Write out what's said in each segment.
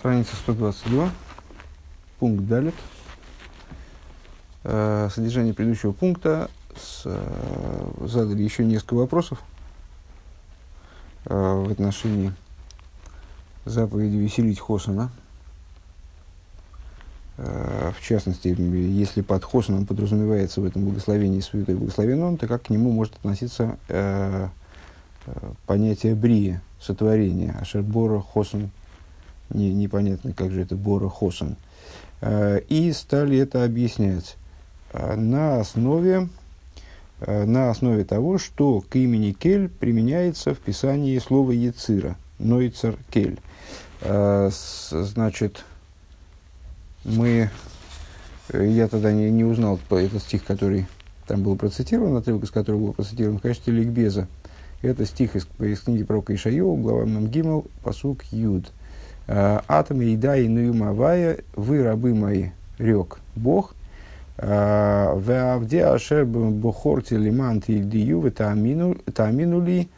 Страница 122, пункт Далит. Э, содержание предыдущего пункта с, э, задали еще несколько вопросов э, в отношении заповеди веселить Хосана. В частности, если под Хосаном подразумевается в этом благословении святой благословен то как к нему может относиться понятие брия, сотворения, ашербора Хосан не, непонятно, как же это Бора Хосан. Э, и стали это объяснять э, на основе, э, на основе того, что к имени Кель применяется в Писании слово Яцира, Нойцер Кель. Значит, мы, я тогда не, не узнал этот стих, который там был процитирован, отрывок из которого был процитирован в качестве ликбеза. Это стих из, из книги про Ишайо, глава Мемгимал, посук Юд. Э, Атом еда и нуюмавая, вы рабы мои, рек Бог. Э, в Авде Ашер Бухорти Лимант Ильдию Тааминули.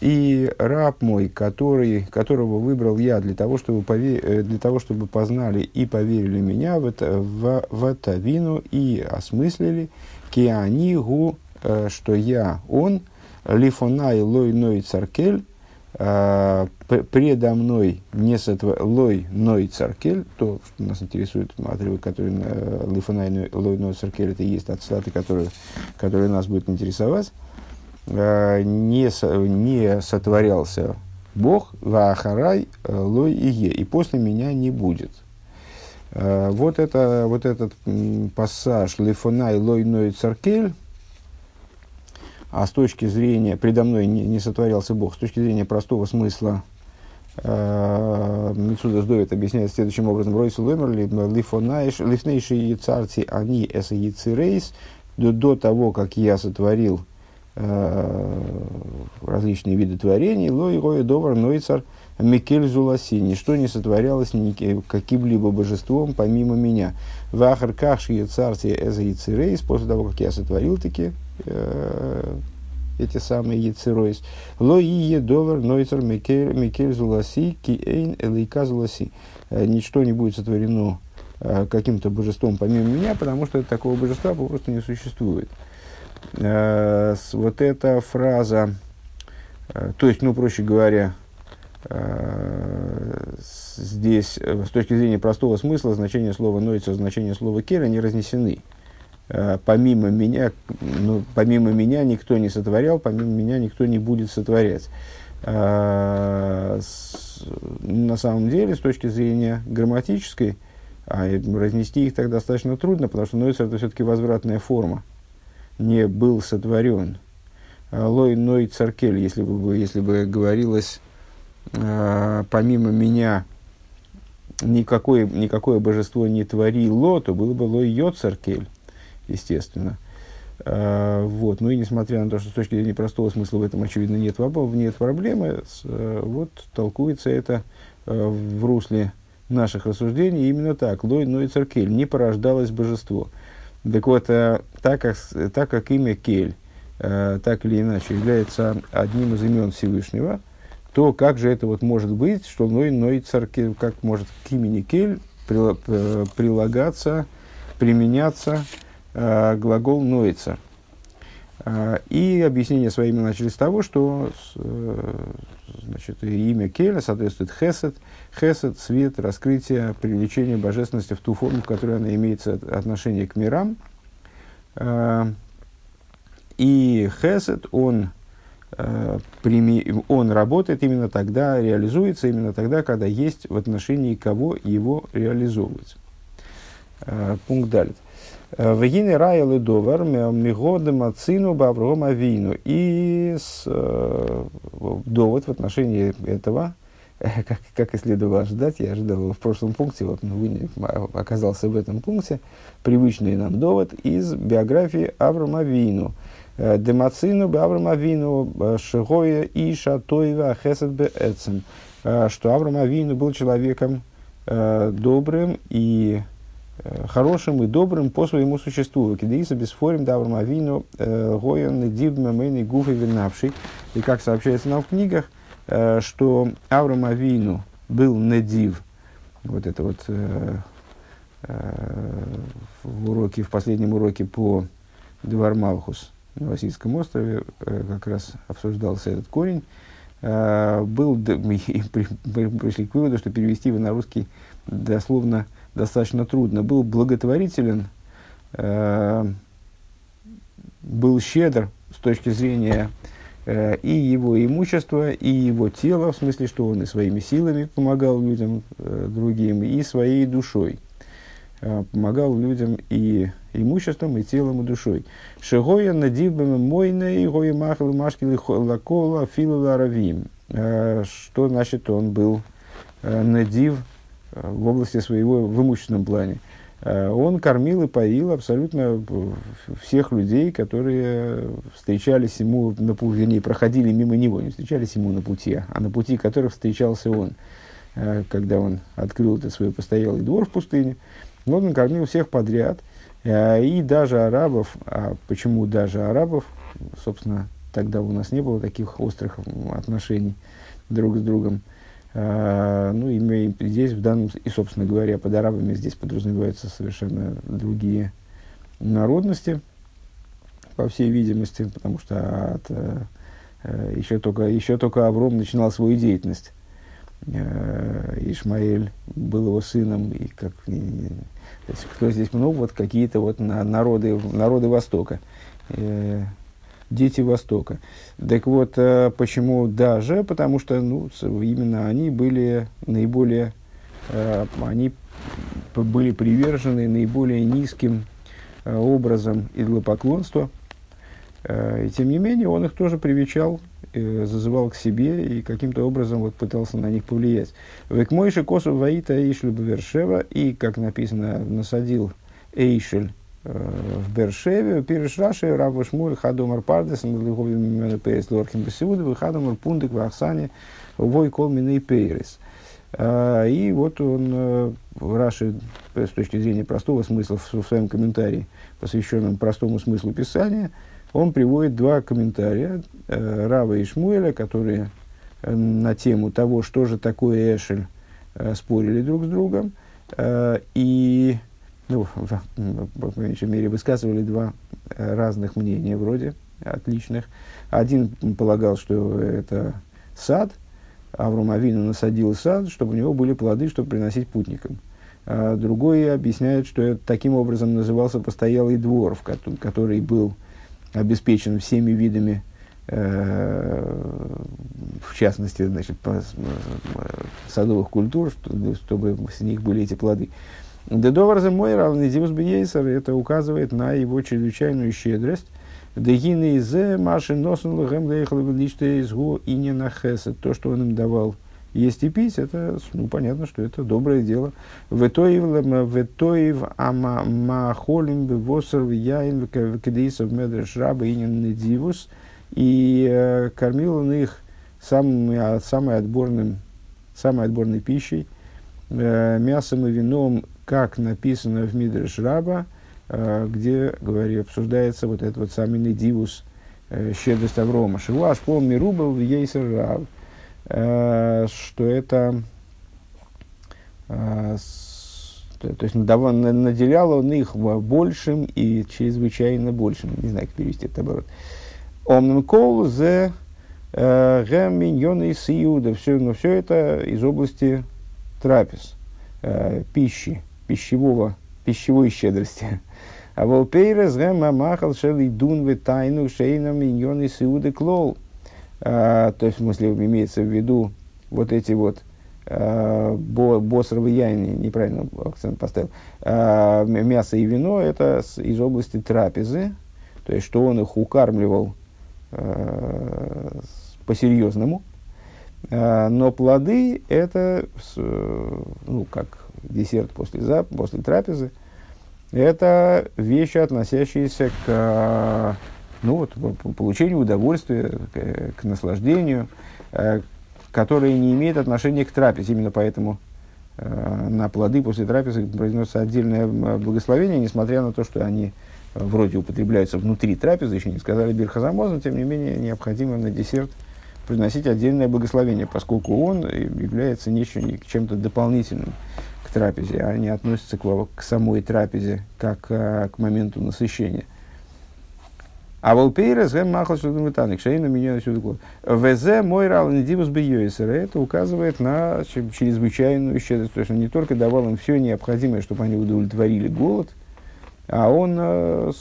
И раб мой, который, которого выбрал я для того, чтобы, пове, э, для того, чтобы познали и поверили меня в, это, в, в Тавину и осмыслили, кианигу, что я он, лифонай лой царкель, предо мной не сотвор... лой ной царкель, то, нас интересует, отрывок, который на лифанай лой ной царкель, это и есть от статы, который, который нас будет интересовать, а, не, не сотворялся Бог, вахарай лой и е, и после меня не будет. А, вот, это, вот этот пассаж лифанай лой ной царкель, а с точки зрения, предо мной не, не сотворялся Бог, с точки зрения простого смысла, Митсуда Сдовит объясняет следующим образом. Ройс Лемер, лифнейшие царти, они эса яцерейс, до, того, как я сотворил э, различные виды творений, лой рой довар нойцар микель зуласи, ничто не сотворялось каким-либо божеством помимо меня. Вахар каши царти эса яцерейс, после того, как я сотворил такие э, эти самые яцеройс. Ло и едовар нойцер микель зуласи киэйн элейка зуласи. Э, ничто не будет сотворено э, каким-то божеством помимо меня, потому что такого божества просто не существует. Э, вот эта фраза, то есть, ну, проще говоря, здесь, с точки зрения простого смысла, значение слова «нойца», значение слова «кель», они разнесены. Э, помимо меня, ну, помимо меня никто не сотворял, помимо меня никто не будет сотворять. А, с, на самом деле, с точки зрения грамматической, а разнести их так достаточно трудно, потому что Нойцер это все-таки возвратная форма. Не был сотворен. А, лой Ной Царкель, если бы, если бы говорилось, а, помимо меня никакое, никакое божество не творило, то было бы Лой Йо Царкель естественно. А, вот. Ну и несмотря на то, что с точки зрения простого смысла в этом, очевидно, нет, нет проблемы, э, вот толкуется это э, в русле наших рассуждений именно так. Лой, но и церкель, не порождалось божество. Так вот, э, так как, так как имя Кель так или иначе является одним из имен Всевышнего, то как же это вот может быть, что Ной, Ной церкель, как может к имени Кель прилагаться, применяться э, глагол «ноется». Э, и объяснение своими начали с того, что э, значит, имя Келя соответствует Хесед. Хесед – свет, раскрытие, привлечение божественности в ту форму, в которой она имеет отношение к мирам. И Хесед, он, он работает именно тогда, реализуется именно тогда, когда есть в отношении кого его реализовывать. Пункт далее. Вегины раялы довар мигодом ацину бавром авину. И с, э, довод в отношении этого, как, как и следовало ожидать, я ожидал его в прошлом пункте, вот вы оказался в этом пункте, привычный нам довод из биографии Авраама Вину. Э, Демацину Авраама Вину э, Шигоя и Шатоева Хесед Беэцем. Что Авраам Вину был человеком добрым и Э, хорошим и добрым по своему существу. Кидеиса бесфорим даврам авину э, гоян дивма мэйни гуфи винавший. И как сообщается нам в книгах, э, что Авраам Авину был недив, вот это вот э, в уроке, в последнем уроке по Двор Малхус на Васильском острове как раз обсуждался этот корень. Был, мы пришли к выводу, что перевести его на русский дословно достаточно трудно. Был благотворителен, был щедр с точки зрения э, и его имущества, и его тела, в смысле, что он и своими силами помогал людям э, другим, и своей душой. Э, помогал людям и имуществом, и телом, и душой. Шигоя надивбами мойна и гоя махал машкили лакола равим. Э, что значит он был э, надив э, в области своего, в имущественном плане. Э, он кормил и поил абсолютно всех людей, которые встречались ему на пути, вернее, проходили мимо него, не встречались ему на пути, а на пути которых встречался он, э, когда он открыл этот свой постоялый двор в пустыне. Он накормил всех подряд, э, и даже арабов, а почему даже арабов, собственно, тогда у нас не было таких острых отношений друг с другом, ну, и здесь в данном, и, собственно говоря, под арабами здесь подразумеваются совершенно другие народности, по всей видимости, потому что от, э, еще, только, еще только Авром начинал свою деятельность. Э, Ишмаэль был его сыном, и как, кто здесь много, вот какие-то вот народы, народы Востока. Дети Востока. Так вот, э, почему даже? Потому что ну, именно они были наиболее, э, они были привержены наиболее низким э, образом идолопоклонства. И тем не менее, он их тоже привечал, зазывал к себе и каким-то образом вот, пытался на них повлиять. Век мойши ваита Эйшель Бавершева, и, как написано, насадил Эйшель в Бершеве, пириш Раши, Рав Шмуль, Хадомар Пардес, Мерлиховим Пейрис, Лорхим Басиуда, Хадомар Пундик, Вахсане, Вой Колмин и Пейрис. И вот он, Раши, с точки зрения простого смысла, в своем комментарии, посвященном простому смыслу Писания, он приводит два комментария Рава и Шмуэля, которые на тему того, что же такое Эшель, спорили друг с другом. И ну, по меньшей мере, высказывали два э, разных мнения вроде, отличных. Один полагал, что это сад, Авром Авину насадил сад, чтобы у него были плоды, чтобы приносить путникам. А другой объясняет, что это таким образом назывался постоялый двор, в который был обеспечен всеми видами, э, в частности, значит, по, садовых культур, чтобы с них были эти плоды. Дедовар за мой равный Дивус Бейсер, это указывает на его чрезвычайную щедрость. Дегины из машин носен лохем лейхлавелиште из го и не на. То, что он им давал есть и пить, это, ну, понятно, что это доброе дело. Ветоив ама махолим бевосер яин вкедейсов медреш раба инин дивус. И э, кормил он их самым, самой, отборным, самой отборной пищей, э, мясом и вином как написано в Мидреш Раба, э, где говори, обсуждается вот этот вот самый Недивус, э, щедрость Аврома. Шиваш пол мирубал Ейсер Рав, э, что это то есть наделял он их большим и чрезвычайно большим. Не знаю, как перевести это оборот. Омным кол зе гэм миньоны из Иуда. Все, но все это из области трапез, пищи пищевого, пищевой щедрости. А волпейрес гэма махал шели дун в тайну шейна миньон и сиуды клол. А, то есть, в смысле, имеется в виду вот эти вот а, босровые яйни, неправильно акцент поставил, а, мясо и вино, это из области трапезы, то есть, что он их укармливал по-серьезному, но плоды это, ну, как десерт после, зап, после трапезы, это вещи, относящиеся к ну, вот, получению удовольствия, к, к наслаждению, э, которые не имеют отношения к трапезе. Именно поэтому э, на плоды после трапезы произносится отдельное благословение, несмотря на то, что они вроде употребляются внутри трапезы, еще не сказали Бирхазамоза, тем не менее необходимо на десерт приносить отдельное благословение, поскольку он является нечем, чем-то дополнительным к трапезе, а они относятся к, к самой трапезе, как а, к моменту насыщения. А волпейрес гэм махал что думает таник, шейна меня сюда Везе мой рал недивус бьёйсер. Это указывает на чрезвычайную щедрость. То есть он не только давал им все необходимое, чтобы они удовлетворили голод, а он э,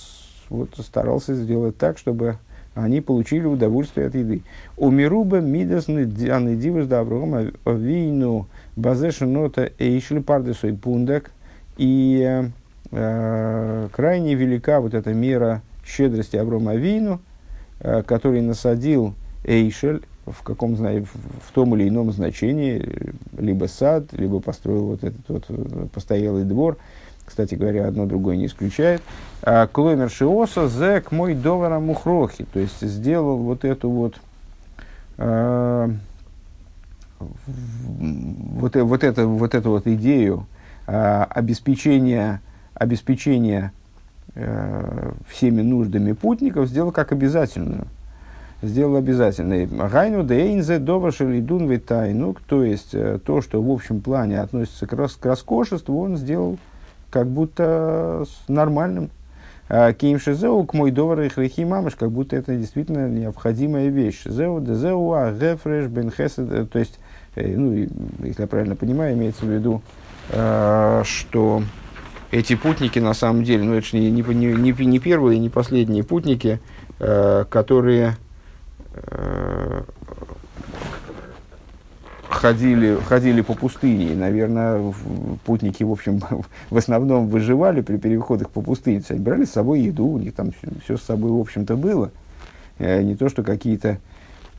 вот, старался сделать так, чтобы они получили удовольствие от еды. У Мируба Мидас Анидивус Давром Вину Базешинота Эйшли Пардесой Пундак. И э, крайне велика вот эта мера щедрости Аврома Вину, э, который насадил Эйшель в каком в том или ином значении, либо сад, либо построил вот этот вот э, постоялый двор, кстати говоря, одно другое не исключает. А, Клоймер Шиоса зек мой довара мухрохи. То есть сделал вот эту вот э, вот, вот, это, вот эту вот идею э, обеспечения, обеспечения э, всеми нуждами путников сделал как обязательную. Сделал обязательной. Гайну дейнзе довашили дун тайну, то есть э, то, что в общем плане относится к, рас, к роскошеству, он сделал как будто нормальным. А, Ким шизеу к мой довар и хрехи мамыш, как будто это действительно необходимая вещь. Зеу дезеу а гефреш бен хесед, э, то есть, э, ну, если я правильно понимаю, имеется в виду, а, что эти путники на самом деле, ну это же не, не, не, не первые, не последние путники, которые ходили, ходили по пустыне. И, наверное, путники, в общем, в основном выживали при переходах по пустыне. Они брали с собой еду, у них там все, все с собой, в общем-то, было. Э, не то, что какие-то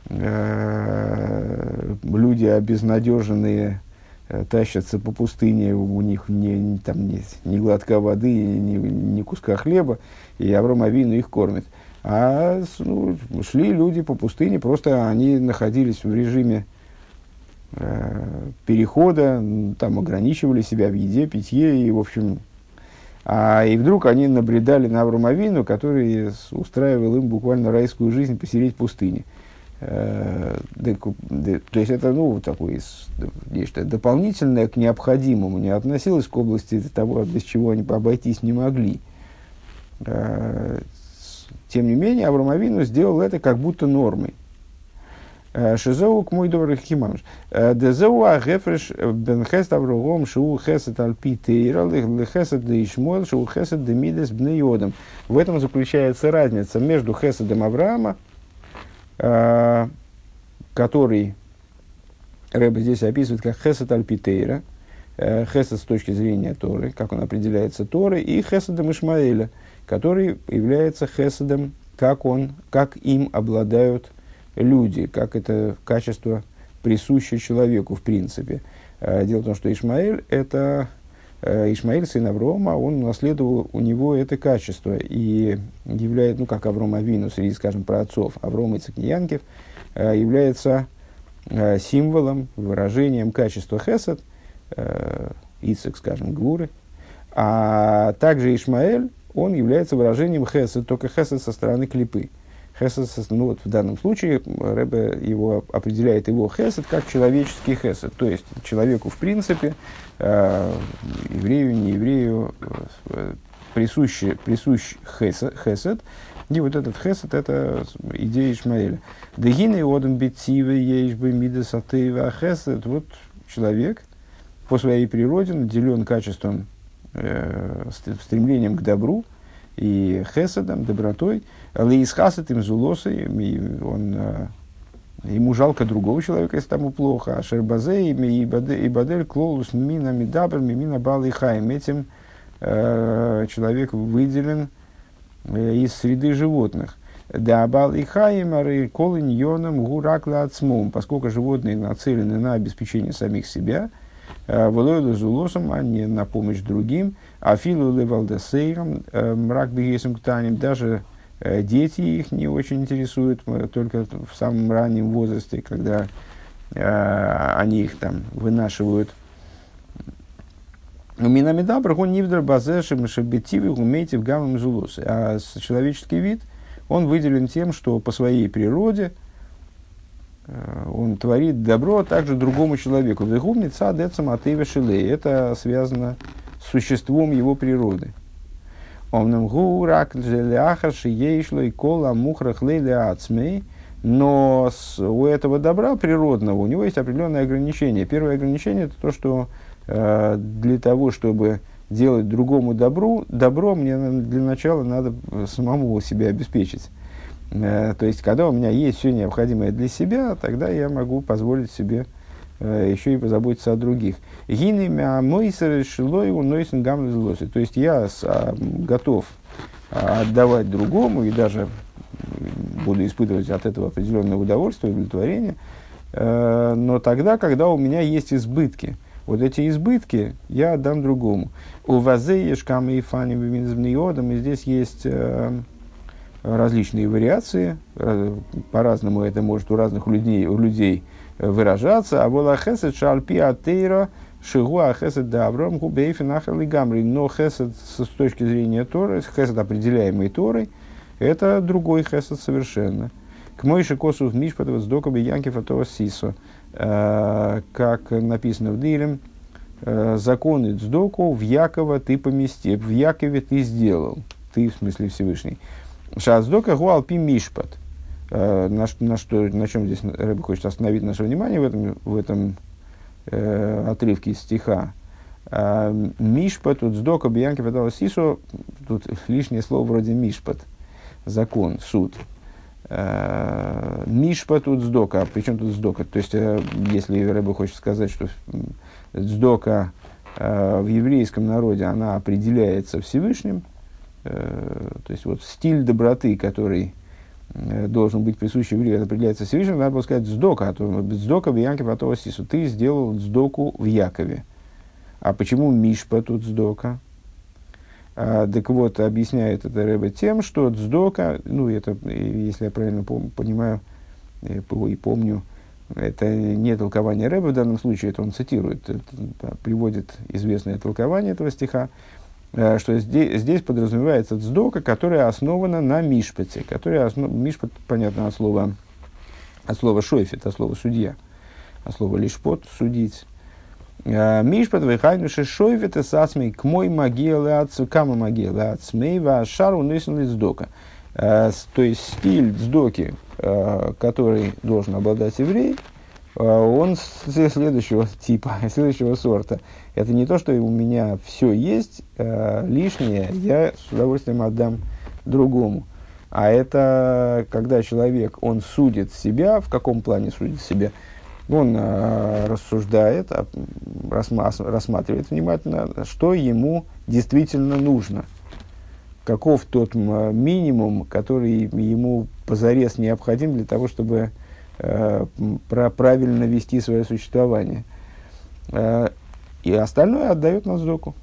э, люди обезнадеженные э, тащатся по пустыне, у них не, там нет ни глотка воды, ни, ни куска хлеба, и Авраам Авину их кормит. А ну, шли люди по пустыне, просто они находились в режиме перехода, там ограничивали себя в еде, питье, и, в общем, а, и вдруг они набредали на Авромавину, который устраивал им буквально райскую жизнь посередине пустыни. Э, то есть это ну, такое нечто дополнительное к необходимому, не относилось к области того, без чего они обойтись не могли. Э, тем не менее, Авромавину сделал это как будто нормой. Э, Шизоу к мой добрый химамш. Э, Дезеу а гефреш бен хест аврогом шоу хесет альпи тейра лехесет де ишмол шоу хесет де мидес бнеодом. В этом заключается разница между хеседом Авраама, э, который Рэбе здесь описывает как хесед альпитейра, хесед с точки зрения Торы, как он определяется Торой, и хеседом Ишмаэля, который является хеседом, как, он, как им обладают люди, как это качество присуще человеку в принципе. Э, дело в том, что Ишмаэль – это э, Ишмаэль, сын Аврома, он унаследовал у него это качество и является, ну, как Авром Авину, среди, скажем, про отцов Аврома и Цикниянкев, э, является символом, выражением качества хесед, Ицек, скажем, Гуры. А также Ишмаэль, он является выражением хесед, только хесед со стороны клипы. Хесед, ну вот в данном случае Рэбе его определяет его хесед как человеческий хесед, то есть человеку в принципе, э, еврею, не еврею, э, присущий, присущ хесед, хесед, и вот этот хесед – это идея Ишмаэля. Дегины одам бетиве ейшбы мидасатыва хесед. Вот человек по своей природе наделен качеством, э, стремлением к добру и хеседом, добротой – להתחסד עם זולתו, он, э, ему жалко другого человека, если тому плохо. אשר בזה יבדל כללות מין המדבר ממין הבעלי חיים. Этим э, человек выделен э, из среды животных. דהבעלי חיים כל ענינם הוא רק לעצמם, поскольку животные нацелены на обеспечение самих себя, Волойлу зулосом, а не на помощь другим. А филу левалдесейром, мрак бегесом ктанем, даже Э, дети их не очень интересуют, только в самом раннем возрасте, когда э, они их там вынашивают. Минамида брахун нивдер базешем шабетивы умейте в гамам зулусы. А человеческий вид, он выделен тем, что по своей природе Э, он творит добро также другому человеку. Вегумница децам атевешилей. Это связано с существом его природы. Омнам гурак ляха шиейшло и кола мухрах лейля ацмей. Но с, у этого добра природного у него есть определенные ограничения. Первое ограничение это то, что э, для того, чтобы делать другому добру, добро мне для начала надо самому себя обеспечить. Э, то есть, когда у меня есть все необходимое для себя, тогда я могу позволить себе э, еще и позаботиться о других. То есть, я а, готов а, отдавать другому и даже буду испытывать от этого определенное удовольствие, удовлетворение, э, но тогда, когда у меня есть избытки. Вот эти избытки я отдам другому. У вазе ешкам и фани и здесь есть различные вариации, по-разному это может у разных людей, у людей выражаться. А вот хесед шальпи атеира шигу ахесед дабрам губейфин гамри. Но хесед с точки зрения Торы, хесед определяемый Торой, это другой хесед совершенно. К мойши косу в мишпатова с докоби янки фатова сисо. Э, как написано в Дилем, э, законы Цдоку в Якова ты помести, в Якове ты сделал, ты в смысле Всевышний. Шаздока гуалпи мишпат. Э, на, на, что, на чем здесь Рэбби хочет остановить наше внимание в этом, в этом э, отрывке стиха. Э, мишпат, тут сдока бьянки фатала сисо, тут лишнее слово вроде мишпат, закон, суд. Э, мишпат тут сдока, причем тут сдока? То есть, если Рэбби хочет сказать, что сдока в еврейском народе, она определяется Всевышним, то есть вот стиль доброты, который э, должен быть присущ еврею, определяется Всевышним, надо было сказать «сдока», а то «сдока в Янке Патова Сису». Ты сделал сдоку в Якове. А почему Мишпа тут сдока? А, так вот, объясняет это Рэбе тем, что сдока, ну, это, если я правильно пом- понимаю и помню, это не толкование Рэбе в данном случае, это он цитирует, это, приводит известное толкование этого стиха, Э, что здесь, здесь подразумевается дздока, которая основана на мишпате, которая основ... мишпат, понятно, от слова, от слова шойфет, от слова судья, от слова лишпот, судить. Э, мишпат вехайнуши шойфет и сасмей к мой могиле отцу, кама могиле отцмей, ва шару нысен дздока. Э, то есть стиль дздоки, который должен обладать еврей, он следующего типа, следующего сорта – это не то, что у меня все есть, э, лишнее я с удовольствием отдам другому. А это когда человек, он судит себя, в каком плане судит себя, он э, рассуждает, рассматривает внимательно, что ему действительно нужно. Каков тот минимум, который ему позарез необходим для того, чтобы э, правильно вести свое существование. Э, и остальное отдает на сдоку.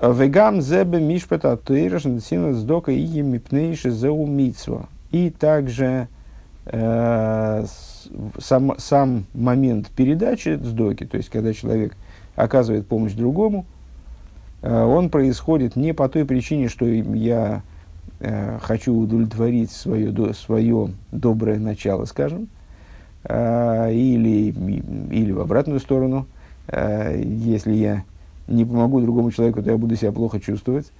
Вегам зебе мишпета туираш сина сдока и мипнейши зеу. И также э, сам, сам момент передачи сдоки, то есть когда человек оказывает помощь другому, он происходит не по той причине, что я э, хочу удовлетворить свое, свое доброе начало, скажем, э, или, или в обратную сторону – Э, если я не помогу другому человеку, то я буду себя плохо чувствовать.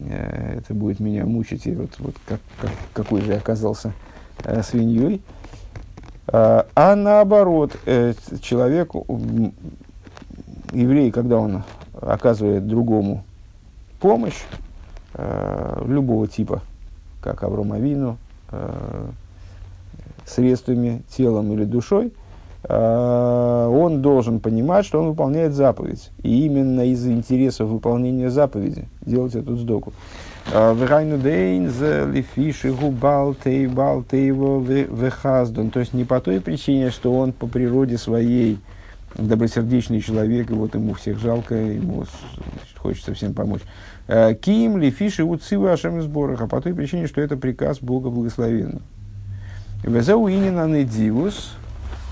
Это будет меня мучить, и вот, вот как, как, какой же я оказался э, свиньей. А наоборот, человек, еврей, когда он оказывает другому помощь любого типа, как Авромовину, средствами, телом или душой – Э, он должен понимать, что он выполняет заповедь. И именно из-за интересов выполнения заповеди делать эту сдоку. Э, то есть не по той причине, что он по природе своей добросердечный человек, и вот ему всех жалко, ему хочется всем помочь. Э, Ким лифиши уцивы ашем сборах, а по той причине, что это приказ Бога благословенного. Везеу инина недивус,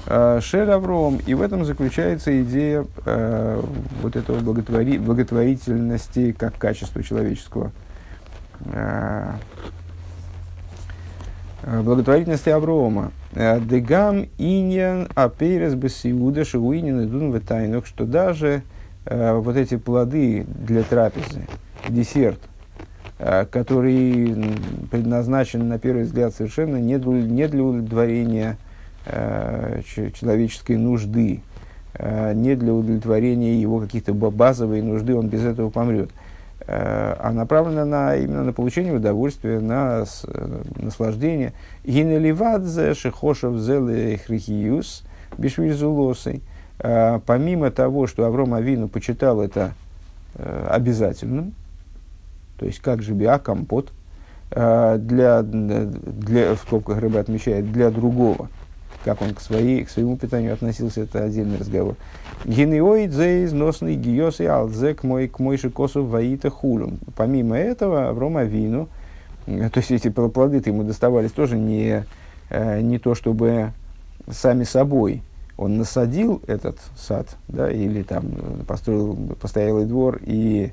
Э, Шер Авром. И в этом заключается идея э, вот этого благотвори, благотворительности как качества человеческого. Благотворительности Аврома. Дегам иньян аперес бесиуда шигуинин идун в что даже вот эти плоды для трапезы, десерт, э, который предназначен, на первый взгляд, совершенно не для, удовлетворения э, человеческой нужды, э, не для удовлетворения его каких-то базовой нужды, он без этого помрет – а направлена на, именно на получение удовольствия, на наслаждение. Гинеливадзе шихошев зеле хрихиюс бишвильзулосой. Помимо того, что Авром Авину почитал это обязательным, то есть как же биа компот, для, для, в скобках рыба отмечает, для другого – как он к, своей, к своему питанию относился, это отдельный разговор. Генеоид зе износный гиос и алзе к мой к мой шикосу ваита хулюм. Помимо этого, Аврома Вину, э, то есть эти плоды ему доставались тоже не, э, не то чтобы сами собой. Он насадил этот сад, да, или там э, построил постоялый двор и э,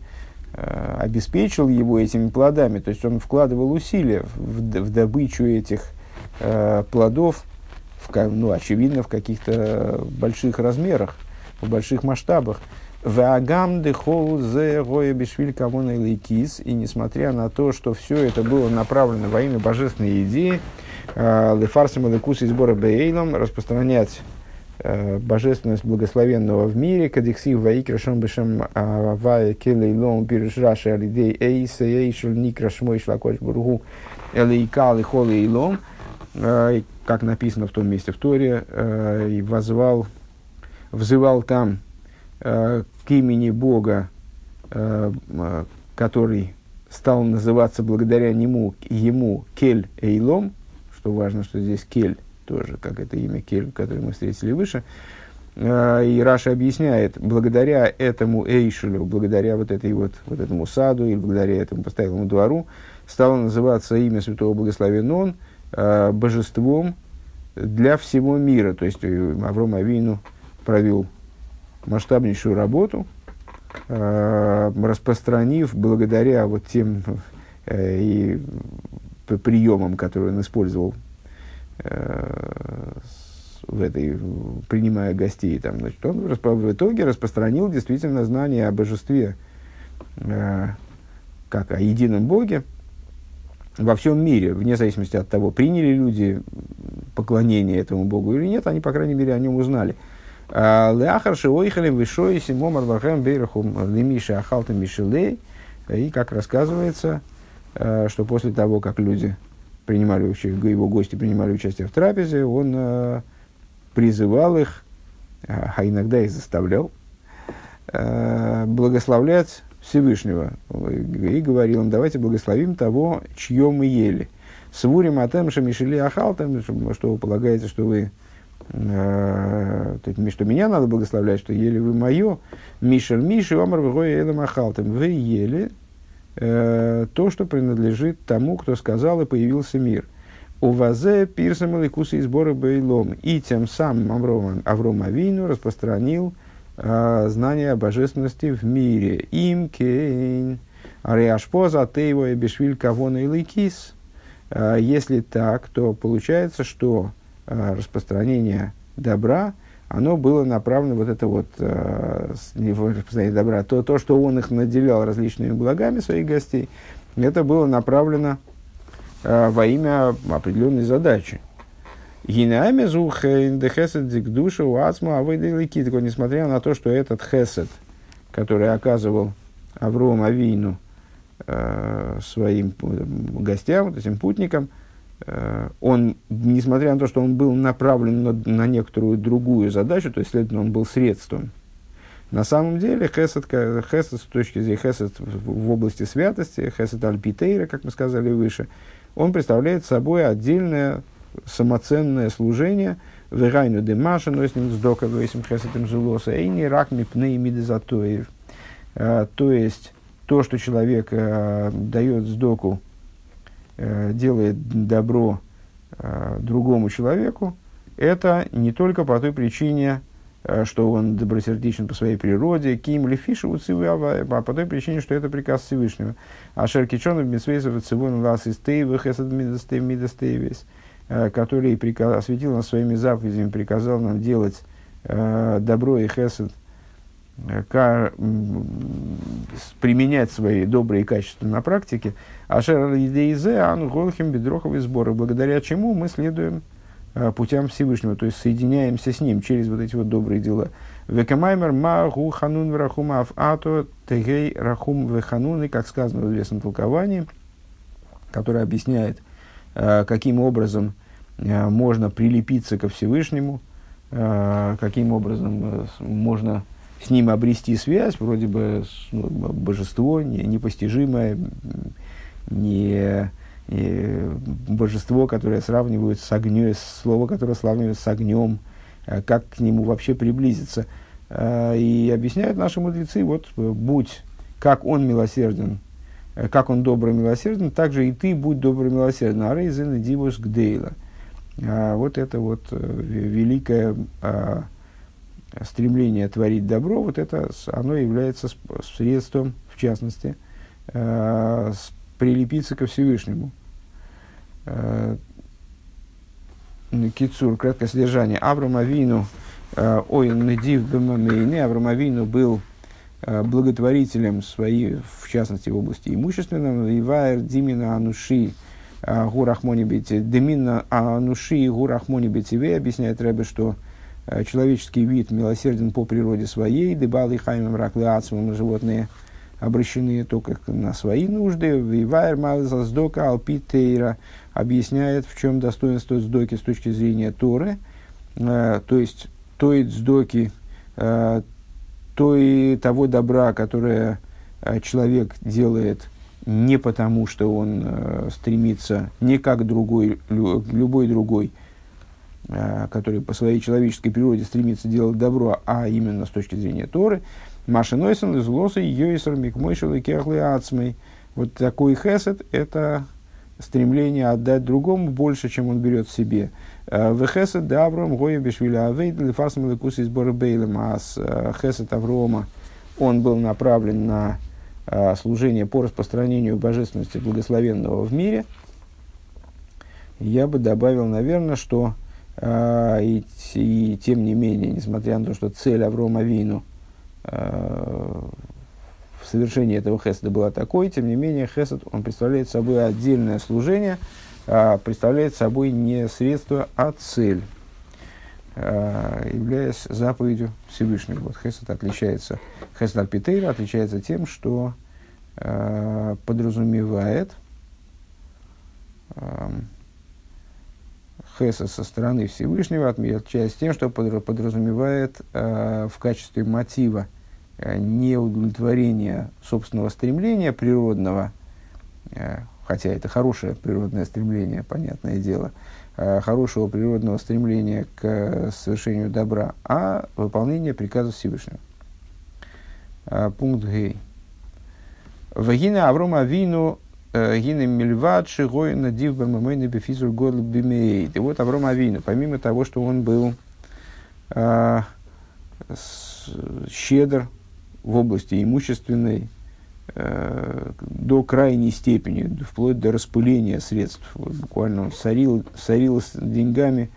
обеспечил его этими плодами. То есть он вкладывал усилия в, в добычу этих э, плодов, в, ну, очевидно, в каких-то больших размерах, в больших масштабах. Вагам дехол зе гоя бишвиль кавона лейкис. И несмотря на то, что все это было направлено во имя божественной идеи, а, лефарсим лекус и сбора распространять божественность благословенного в мире, кадикси ваик рашом бешем а, вая келейлом пириш раши алидей эйса эйшел никраш мой шлакоч бургу элейкал и холейлом, как написано в том месте в Торе, э, и возвал, взывал там э, к имени Бога, э, э, который стал называться благодаря нему, ему Кель Эйлом, что важно, что здесь Кель тоже, как это имя Кель, которое мы встретили выше. Э, и Раша объясняет, благодаря этому Эйшелю, благодаря вот, этой вот, вот этому саду или благодаря этому постоялому двору, стало называться имя Святого Благословен Он – э, божеством для всего мира. То есть э, Авром Авину провел масштабнейшую работу, э, распространив благодаря вот тем э, и приемам, которые он использовал в этой, принимая гостей, там, значит, он в итоге распространил действительно знание о божестве, э, как о едином Боге, во всем мире, вне зависимости от того, приняли люди поклонение этому Богу или нет, они, по крайней мере, о нем узнали. А, Леахар шиойхалем вишой симом арвахем бейрахум лимиша ахалтам. И, как рассказывается, э, что после того, как люди принимали его гости принимали участие в трапезе, он э, призывал их, а иногда и заставлял, э, благословлять Всевышнего и говорил им, давайте благословим того, чье мы ели. Свурим атем шамишили ахалтам, что вы полагаете, что вы э, что меня надо благословлять, что ели вы мое. Мишель Миши, Омар Вгой Элем Ахалтам. Вы ели э, то, что принадлежит тому, кто сказал, и появился мир. У вазе пирсам и и сбора бейлом. И тем самым Авром, Авром Авину распространил а, знание о божественности в мире. Им кейн. Ариашпоза тейво и бешвиль кавона и лейкис. А, если так, то получается, что а, распространение добра, оно было направлено, вот это вот распространение добра, то, то, что он их наделял различными благами своих гостей, это было направлено во имя определенной задачи. Гинами зухейн несмотря на то, что этот хесед, который оказывал Авром Авину э, своим гостям, вот этим путникам, э, он, несмотря на то, что он был направлен на, на некоторую другую задачу, то есть, следовательно, он был средством, на самом деле, хесед, хесед с точки зрения хесед в, в области святости, хесед альпитейра, как мы сказали выше, он представляет собой отдельное самоценное служение, Верайну де Маша, но с ним сдока весим хесетем зулоса, и не рак мидезатоев. А, то есть, то, что человек а, дает сдоку, делает добро другому человеку, это не только по той причине, что он добросердечен по своей природе, ким ли фишу а по той причине, что это приказ Всевышнего. А шеркичонов митсвейсов цивон лас из тейвых эсад мидастейвис. который осветил нас своими заповедями, приказал нам делать добро и хесед, применять свои добрые качества на практике, а шер ану голхим бедроховые сборы, благодаря чему мы следуем путям Всевышнего, то есть соединяемся с Ним через вот эти вот добрые дела. Векамаймер ма гу ханун врахума аф ато тегей рахум веханун, и как сказано в известном толковании, которое объясняет, э, каким образом э, можно прилепиться ко Всевышнему, э, каким образом можно с ним обрести связь, вроде бы ну, божество не, непостижимое, не, не божество, которое сравнивают с огнем, слово, которое сравнивают с огнем, Э, как к нему вообще приблизиться. Э, и объясняют наши мудрецы, вот, будь как он милосерден, э, как он добрый милосерден, так же и ты будь добрый милосерден. А рейзен дивус гдейла. Вот это вот великое стремление творить добро, вот это оно является средством, в частности, прилепиться ко Всевышнему. Кицур, краткое содержание. Авраам э, ой, Надив Бемамейны, Авраам Авину был э, благотворителем своей, в частности, в области имущественного, Ивайр Димина Ануши э, Гурахмони Демина Ануши Гурахмони Бетиве объясняет Рэбе, что человеческий вид милосерден по природе своей, дебал и хаймем раклеацмом животные обращены только на свои нужды. Вивайр Малзаздока Алпитейра – объясняет, в чем достоинство сдоки с точки зрения Торы, э, то есть той сдоки, э, той, того добра, которое э, человек делает не потому, что он э, стремится не как другой, лю, любой другой, э, который по своей человеческой природе стремится делать добро, а именно с точки зрения Торы. Маша Нойсон из Лоса, Йойсер, Микмойшел и Кехлы Ацмей. Вот такой хесед – это стремление отдать другому больше, чем он берет себе. Э, в хесед да Авром гоя бешвиля авейд лифарсам лекус из бейлем, а с э, хесед Аврома он был направлен на э, служение по распространению божественности благословенного в мире. Я бы добавил, наверное, что и, и тем не менее, несмотря на то, что цель Аврома Вину совершение этого хеседа было такой, тем не менее хесед, он представляет собой отдельное служение, а представляет собой не средство, а цель, а, являясь заповедью Всевышнего. Вот хесед отличается, хесед альпитейра отличается тем, что а, подразумевает а, хесед со стороны Всевышнего, отличается тем, что подразумевает в качестве мотива – Э, не удовлетворение собственного стремления природного, э, хотя это хорошее природное стремление, понятное дело, э, хорошего природного стремления к совершению добра, а выполнение приказа Всевышнего. Пункт Г. Вагина Аврома Вину Гина Мильват Шигой Надив Бамамейна Бефизур Год Бимейд. И вот Аврома Вину, помимо того, что он был щедр в области имущественной э, до крайней степени, вплоть до распыления средств. Вот буквально он сорил, сорил с деньгами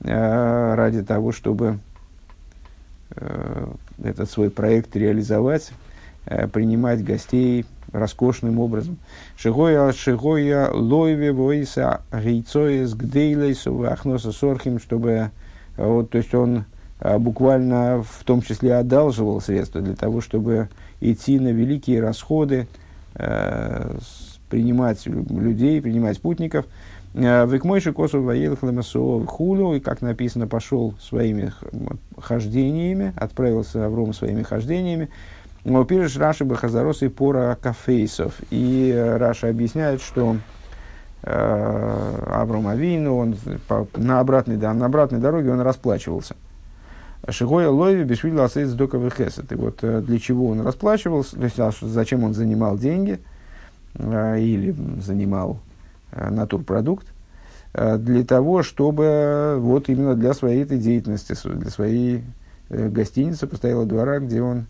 э, ради того, чтобы э, этот свой проект реализовать, э, принимать гостей роскошным образом. Шигоя шигоя лойве войса гейцоес гдейлейсу ахноса сорхим, чтобы э, вот, то есть он а, буквально в том числе одалживал средства для того, чтобы идти на великие расходы, э, принимать людей, принимать путников. Э, Векмойши косу воелых ламасов хулю, и как написано, пошел своими хождениями, отправился Авром своими хождениями. Пишешь Раши Бахазарос и Пора Кафейсов. И э, Раша объясняет, что э, Авину, он по, на, обратной, да, на обратной дороге он расплачивался. Шигоя Лови Бешвили Асейц Доковый Хесет. И вот э, для чего он расплачивался, то есть зачем он занимал деньги э, или занимал натурпродукт, для того, чтобы вот именно для своей этой деятельности, для своей гостиницы постояла двора, где он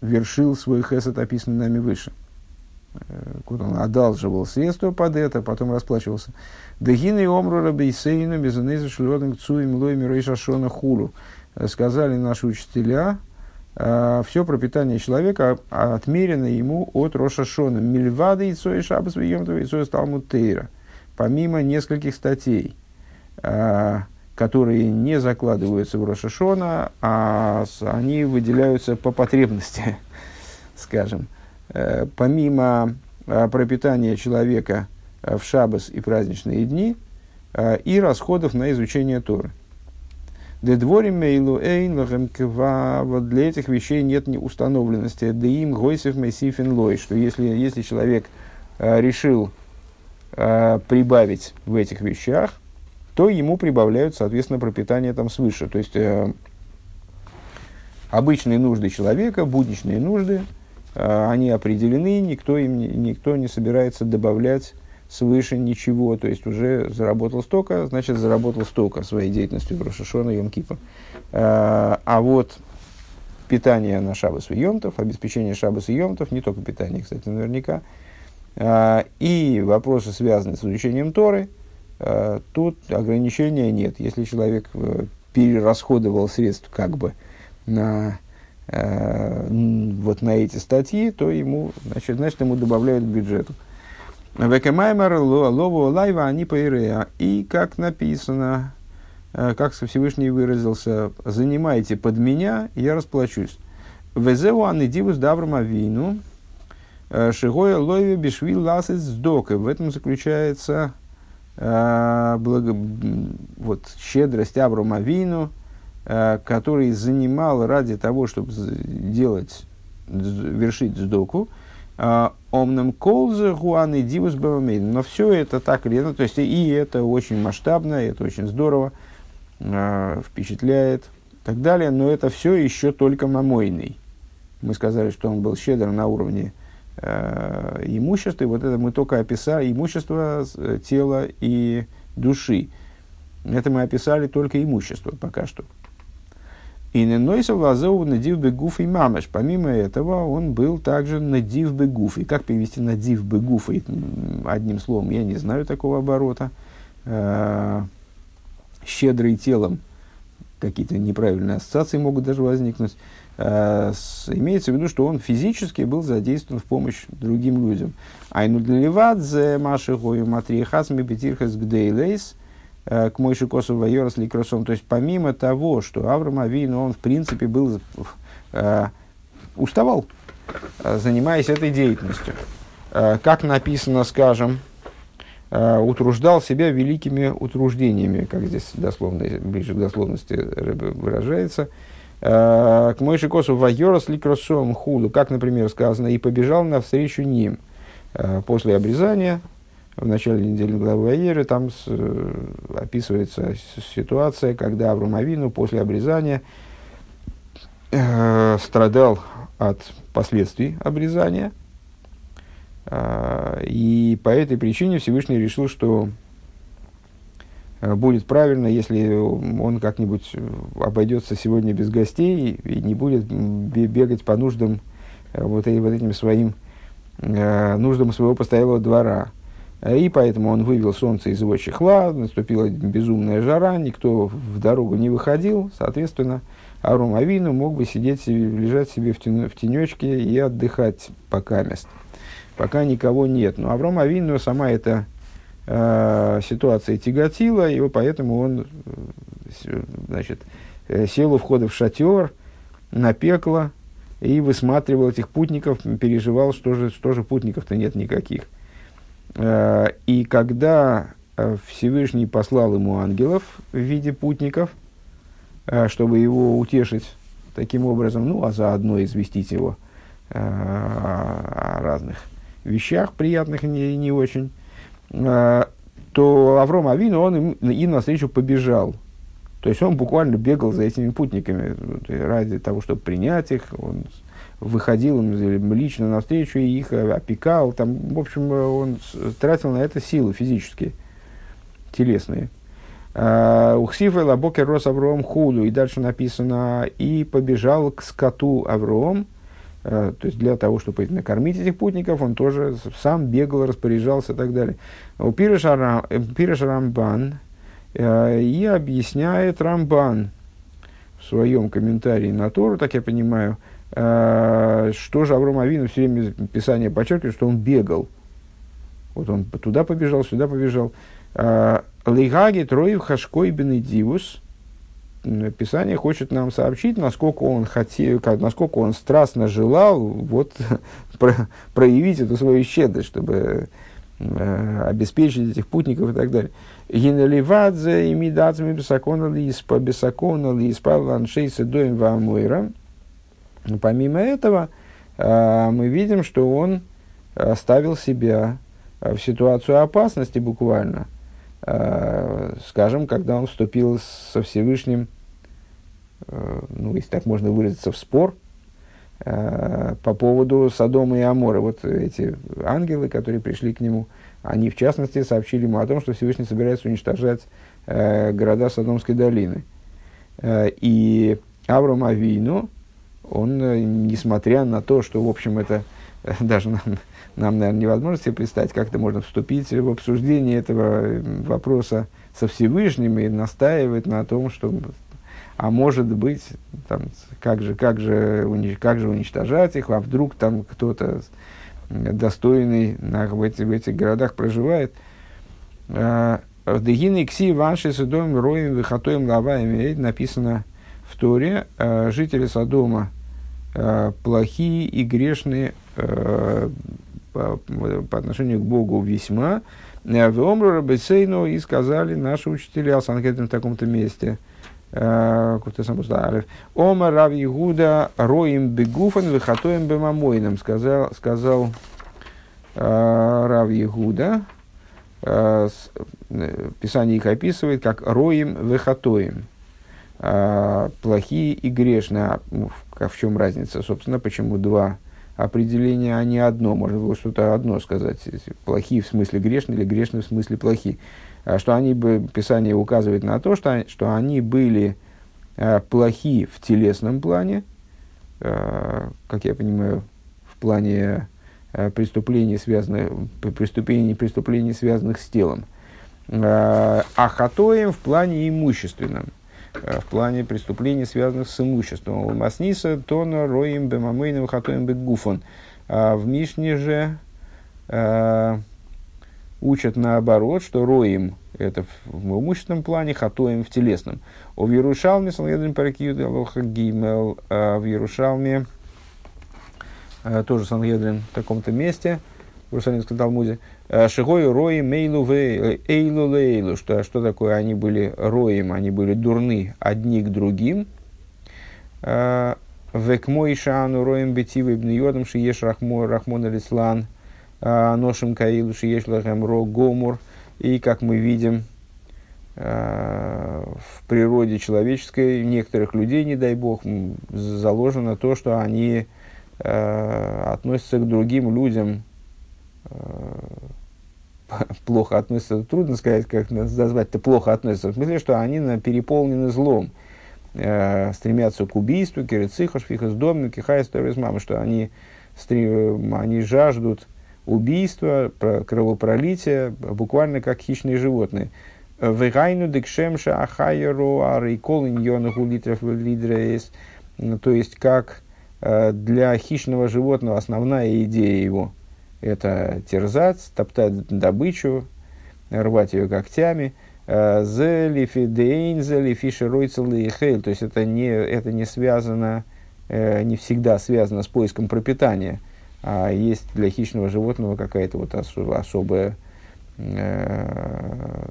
вершил свой хесед, описанный нами выше, вот он одалживал средства под это, потом расплачивался. Дагины омру рабейсейну безанезу шлёдам цуем лойми рейшашона хулу. Сказали наши учителя, э, все пропитание человека отмерено ему от Рошашона. Мильвады и Цои Шабас Виемтова и Цои Талмутейра. Помимо нескольких статей, э, которые не закладываются в Рошашона, а они выделяются по потребности, скажем. Э, помимо пропитания человека в шабас и праздничные дни и расходов на изучение Торы. Для этих вещей нет установленности. Да им гойсев мейсифен лой, что если, если человек э, решил э, прибавить в этих вещах, то ему прибавляют, соответственно, пропитание там свыше. То есть э, обычные нужды человека, будничные нужды, э, они определены, никто, им, никто не собирается добавлять свыше ничего, то есть уже заработал столько, значит заработал столько своей деятельностью в Рошашона и Йом-Кипа. А, а вот питание на Шабас и Йомтов, обеспечение Шабас и Йомтов, не только питание, кстати, наверняка, а, и вопросы, связанные с изучением Торы, тут ограничения нет. Если человек э, перерасходовал средств как бы на вот на эти статьи, то ему, значит, значит ему добавляют к бюджету. Векемаймер лову лайва они поирея. И как написано, э, как Всевышний выразился, занимайте под меня, я расплачусь. Везеу анидивус даврама вину, э, шигоя лови бишвил ласит сдока. В этом заключается э, благо, вот, щедрость Аврома Вину, э, который занимал ради того, чтобы делать, вершить сдоку, а, Омнам колзе гуаны дивус бавамейн. Но все это так или иначе, то есть и это очень масштабно, это очень здорово, э, впечатляет и так далее, но это все еще только мамойный. Мы сказали, что он был щедр на уровне э, имущества, и вот это мы только описали, имущество э, тела и души. Это мы описали только имущество пока что. И ненойсов лазеу надив бегуф и мамаш. Помимо этого, он был также надив бегуф. И как перевести надив бегуф? Одним словом, я не знаю такого оборота. Э, щедрый телом. Какие-то неправильные ассоциации могут даже возникнуть. Э, имеется в виду, что он физически был задействован в помощь другим людям. Айну для левадзе маши гою матрихас мебетирхас гдейлейс – Э, к Мойши Косу Вайорас Ликросом. То есть, помимо того, что Авраам Авину, он, в принципе, был, э, уставал, занимаясь этой деятельностью. Как написано, скажем, утруждал себя великими утруждениями, как здесь дословно, ближе к дословности выражается. Э, к Мойши Косу Вайорас Ликросом Худу, как, например, сказано, и побежал навстречу ним э, после обрезания, в начале недели главы Аеры, там с, э, описывается ситуация, когда Авраам Авину после обрезания э, страдал от последствий обрезания. Э, и по этой причине Всевышний решил, что будет правильно, если он как-нибудь обойдется сегодня без гостей и не будет бегать по нуждам э, вот, и, вот этим своим нуждам своего постоялого двора. Э, и поэтому он вывел солнце из его чехла, наступила безумная жара, никто в дорогу не выходил, соответственно, Арум Авину мог бы сидеть, лежать себе в, тен, в тенечке и отдыхать пока мест, пока никого нет. Но Авром Авину сама эта э, ситуация тяготила, и поэтому он э, значит, э, сел у входа в шатер, напекло и высматривал этих путников, переживал, что же, что же путников-то нет никаких. Э, и когда Всевышний послал ему ангелов в виде путников, чтобы его утешить таким образом, ну, а заодно известить его о разных вещах, приятных не, не очень, то Авром Авину, он им, им навстречу побежал. То есть он буквально бегал за этими путниками ради того, чтобы принять их. Он выходил им лично навстречу и их э, опекал. Там, в общем, он тратил на это силы физические, телесные. А, וכתיב ואל הבקר רץ אברהם וגו'. И дальше написано, и побежал к скоту Авроам, то есть для того, чтобы накормить этих путников, он тоже сам бегал, распоряжался и так далее. ופירש רמב"ן и объясняет Рамбан в своем комментарии на Тору, так я понимаю, что же Авром Авину, все время Писание подчеркивает, что он бегал. Вот он туда побежал, сюда побежал. Лейгаги троив хашкой бенедивус. Писание хочет нам сообщить, насколько он хотел, насколько он страстно желал вот, про, проявить эту свою щедрость, чтобы э, обеспечить этих путников и так далее. Генеливадзе и мидацми бесакона лиспа, бесакона лиспа, ланшейса доем вамойра. Помимо этого, э, мы видим, что он ставил себя в ситуацию опасности буквально – Э, скажем, когда он вступил со Всевышним, э, ну, если так можно выразиться, в спор э, по поводу Содома и Амора. Вот эти ангелы, которые пришли к нему, они, в частности, сообщили ему о том, что Всевышний собирается уничтожать города Содомской долины. И Авраам Авину, он, несмотря на то, что, в общем, это даже нам наверное, невозможно себе представить, как это можно вступить в обсуждение этого вопроса со Всевышним и настаивать на том, что, а может быть, там, как, же, как, же, как же уничтожать их, а вдруг там кто-то достойный на, в, эти, в этих городах проживает. А, в Дегине Кси Ванши Содом Роем Вихатоем Лаваем написано в Торе, а, жители Содома а, плохие и грешные по, по отношению к Богу весьма. Э, в Омру Рабесейну и сказали наши учителя Санкетин в таком-то месте. Э, Ома Рав Егуда роим бегуфан выхатоем бемамойном, сказал, сказал э, Рав Егуда. Писание их описывает как роим выхатоем. Плохие и грешные. А, ну, в чем разница? Собственно, почему два определение, а не одно. Можно было что-то одно сказать. Плохие в смысле грешные или грешные в смысле плохие. А что они бы, Писание указывает на то, что, что они были а, плохи в телесном плане, а, как я понимаю, в плане а, преступлений, связанных, преступлений, преступлений, связанных с телом. А хатоем в плане имущественном. Э, в плане преступлений, связанных с имуществом. Масниса тона роим бемамейным хатоем бегуфон. А в Мишне же э, учат наоборот, что роим это в имущественном плане, хатоем в телесном. О в Ярушалме, Санедрин Паракиюд Гимел, а в Ярушалме, э, тоже Сангедрин в таком-то месте, в Иерусалимском Талмуде, Э, Шигой рои мейлу э, эйлу лейлу. Что, что такое? Они были роем, они были дурны одни к другим. Э, Век мой шану роем бетивы бньодам шиеш рахмон алислан ношим каилу шиеш лахем ро гомур. И как мы видим, в природе человеческой некоторых людей, не дай бог, заложено то, что они относятся к другим людям плохо относятся, трудно сказать, как назвать-то плохо относятся, в смысле, что они переполнены злом, э, стремятся к убийству, кирициху, шфихас дом, кихай с мамы, что они, стрем, они жаждут убийства, кровопролития, буквально как хищные животные. Вегайну декшемша ахайеру арейкол иньону литров лидрес. То есть, как э, для хищного животного основная идея его – это терзать, топтать добычу, рвать ее когтями. Э, зелифидейн, зелифишеройцелейхейл. То есть это не, это не связано, э, не всегда связано с поиском пропитания, а есть для хищного животного какая-то вот особая, э,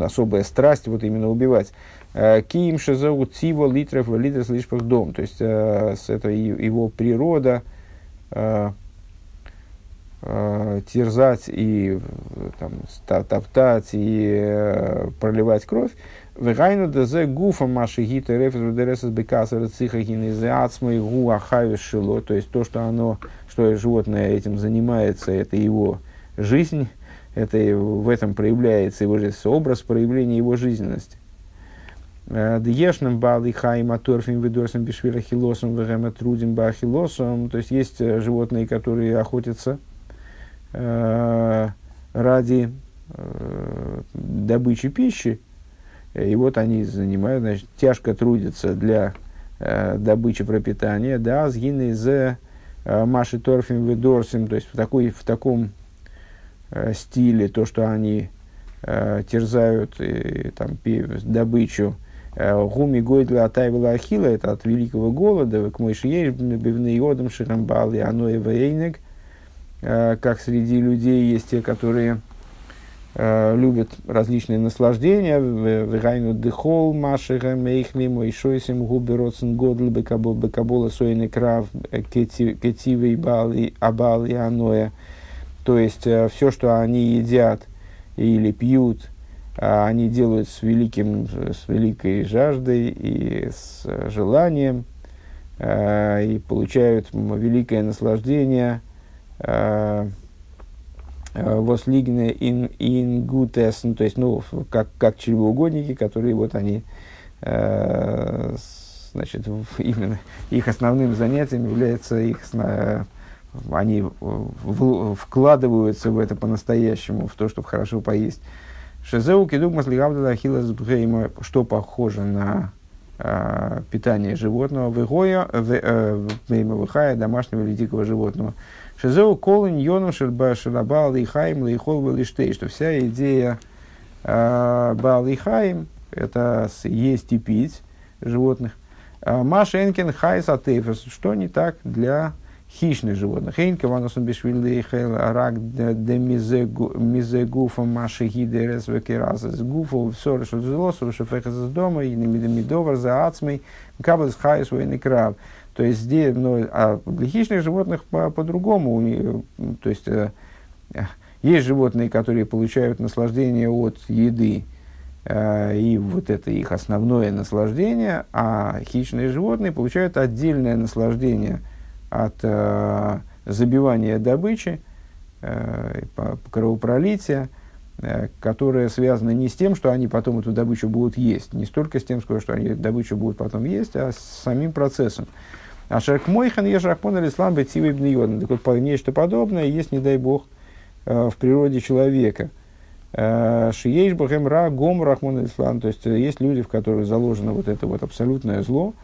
особая страсть вот именно убивать. Киим шезоу цива литров литров дом. То есть это его природа, э, терзать и там, топтать и э, проливать кровь. Вегайну дезе гуфа маши гита рефес дересес бекаса рациха гинезиацмой гуа шило. То есть то, что оно, что животное этим занимается, это его жизнь, это в этом проявляется его жизнь, образ проявления его жизненности. Дьешным балы хайма торфим видорсом бешвира хилосом вегема трудим бахилосом. То есть есть животные, которые охотятся ради добычи пищи, и вот они занимают, значит, тяжко трудятся для э, добычи пропитания, да, сгины э, Маши Торфим Ведорсим, то есть в, такой, в таком э, стиле, то, что они э, терзают э, там, добычу, э, Гуми Гойдла Атайвела Ахила, это от великого голода, к Мойшией, Бивный Одам Ширамбал и Аноэ Вейнег, э, как среди людей есть те, которые э, любят различные наслаждения. Вегайну дыхол машега мейхли мой шойсим губи родсен годл бекабола сойный крав э, кетивей бали абал и аноя. То есть э, все, что они едят или пьют, э, они делают с, великим, с великой жаждой и с желанием, э, и получают великое наслаждение э, Э, вослигне ин, ингутес, ну, то есть, ну, как, как чревоугодники, которые вот они, э, значит, именно их основным занятием является их, э, они вкладываются в это по-настоящему, в то, чтобы хорошо поесть. Шезеу кидук маслигавда ахилас бхейма, что похоже на э, питание животного, вегоя, вейма домашнего или дикого животного. Шизеу колын йоном шербал и хайм лейхол валиштей, что вся идея э, бал и хайм это есть и пить животных. А, Маш Энкин хайс атейфес, что не так для хищных животных. Эйнка ванусом бешвилдейхел рак де мизегуфа маши гидерес векеразес гуфа все что злосу шефехас из дома и немидовар за ацмей кабас хайс войны краб. То есть здесь, ну, а хищных животных по- по-другому. То есть э, есть животные, которые получают наслаждение от еды, э, и вот это их основное наслаждение, а хищные животные получают отдельное наслаждение от э, забивания добычи, э, кровопролития, э, которое связано не с тем, что они потом эту добычу будут есть, не столько с тем, что они добычу будут потом есть, а с самим процессом. А шарк мойхан ешрахмон алислам бетивый бнейон. Так вот, нечто подобное есть, не дай бог, э, в природе человека. Э, Шиеш бахем ра гом рахмон алислам. То есть, есть люди, в которых заложено вот это вот абсолютное зло,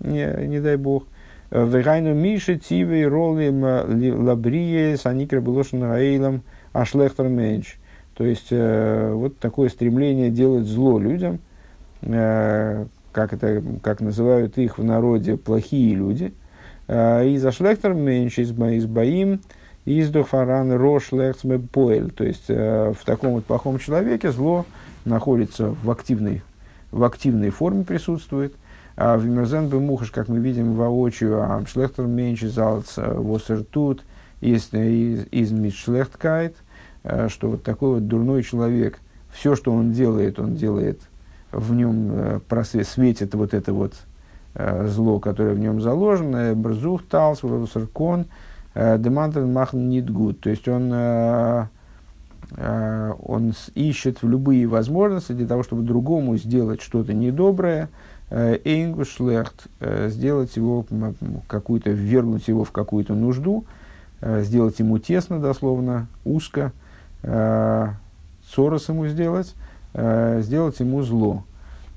не, не дай бог. Вегайну миши тивей роли лабрие саникра белошин раилам ашлехтер менч. То есть, вот такое стремление делать зло людям, как, это, как называют их в народе, плохие люди. А, и за шлехтер меньше из, боим, из дохфаран рош поэль. То есть э, в таком вот плохом человеке зло находится в активной, в активной форме присутствует. А в Мерзен Бемухаш, как мы видим воочию, а шлехтер меньше залц восер тут, из, из, из митшлехткайт, э, что вот такой вот дурной человек, все, что он делает, он делает в нем э, просвет, светит вот это вот э, зло, которое в нем заложено, брзух талс, саркон, э, демантен махн нидгуд. То есть он, он ищет в любые возможности для того, чтобы другому сделать что-то недоброе, эйнгушлехт, сделать его какую-то, ввергнуть его в какую-то нужду, сделать ему тесно, дословно, узко, сорос ему сделать, э, сделать ему зло.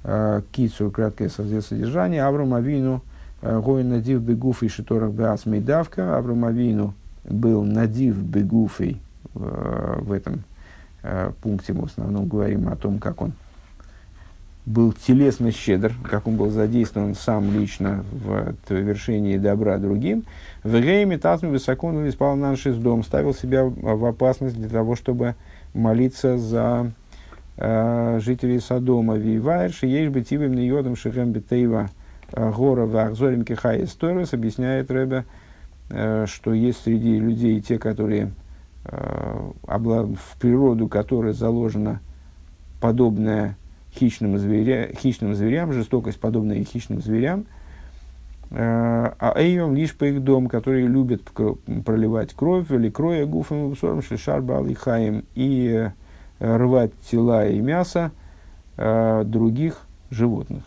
Э, Кицур, краткое содержание. Авраам Авину, э, Гой надив бегуфей шиторах беас мейдавка. Авраам Авину был надив бегуфей э, в этом э, пункте. Мы в основном говорим о том, как он был телесно щедр, как он был задействован сам лично в вершении добра другим. В Рейме Татми высоко он испал наш дом, ставил себя в опасность для того, чтобы молиться за Э, жителей Содома Вивайр, Шиеш Бетивым Ниодом Шехем Бетейва э, Гора Вахзорим Кихай Историс объясняет Рэбе, э, что есть среди людей те, которые в природу которой заложена подобная хищным, зверя, хищным зверям, жестокость, подобная хищным зверям, а эйом лишь по их дом, которые любят проливать кровь или кроя гуфом шишар бал и хаим и рвать тела и мясо э, других животных.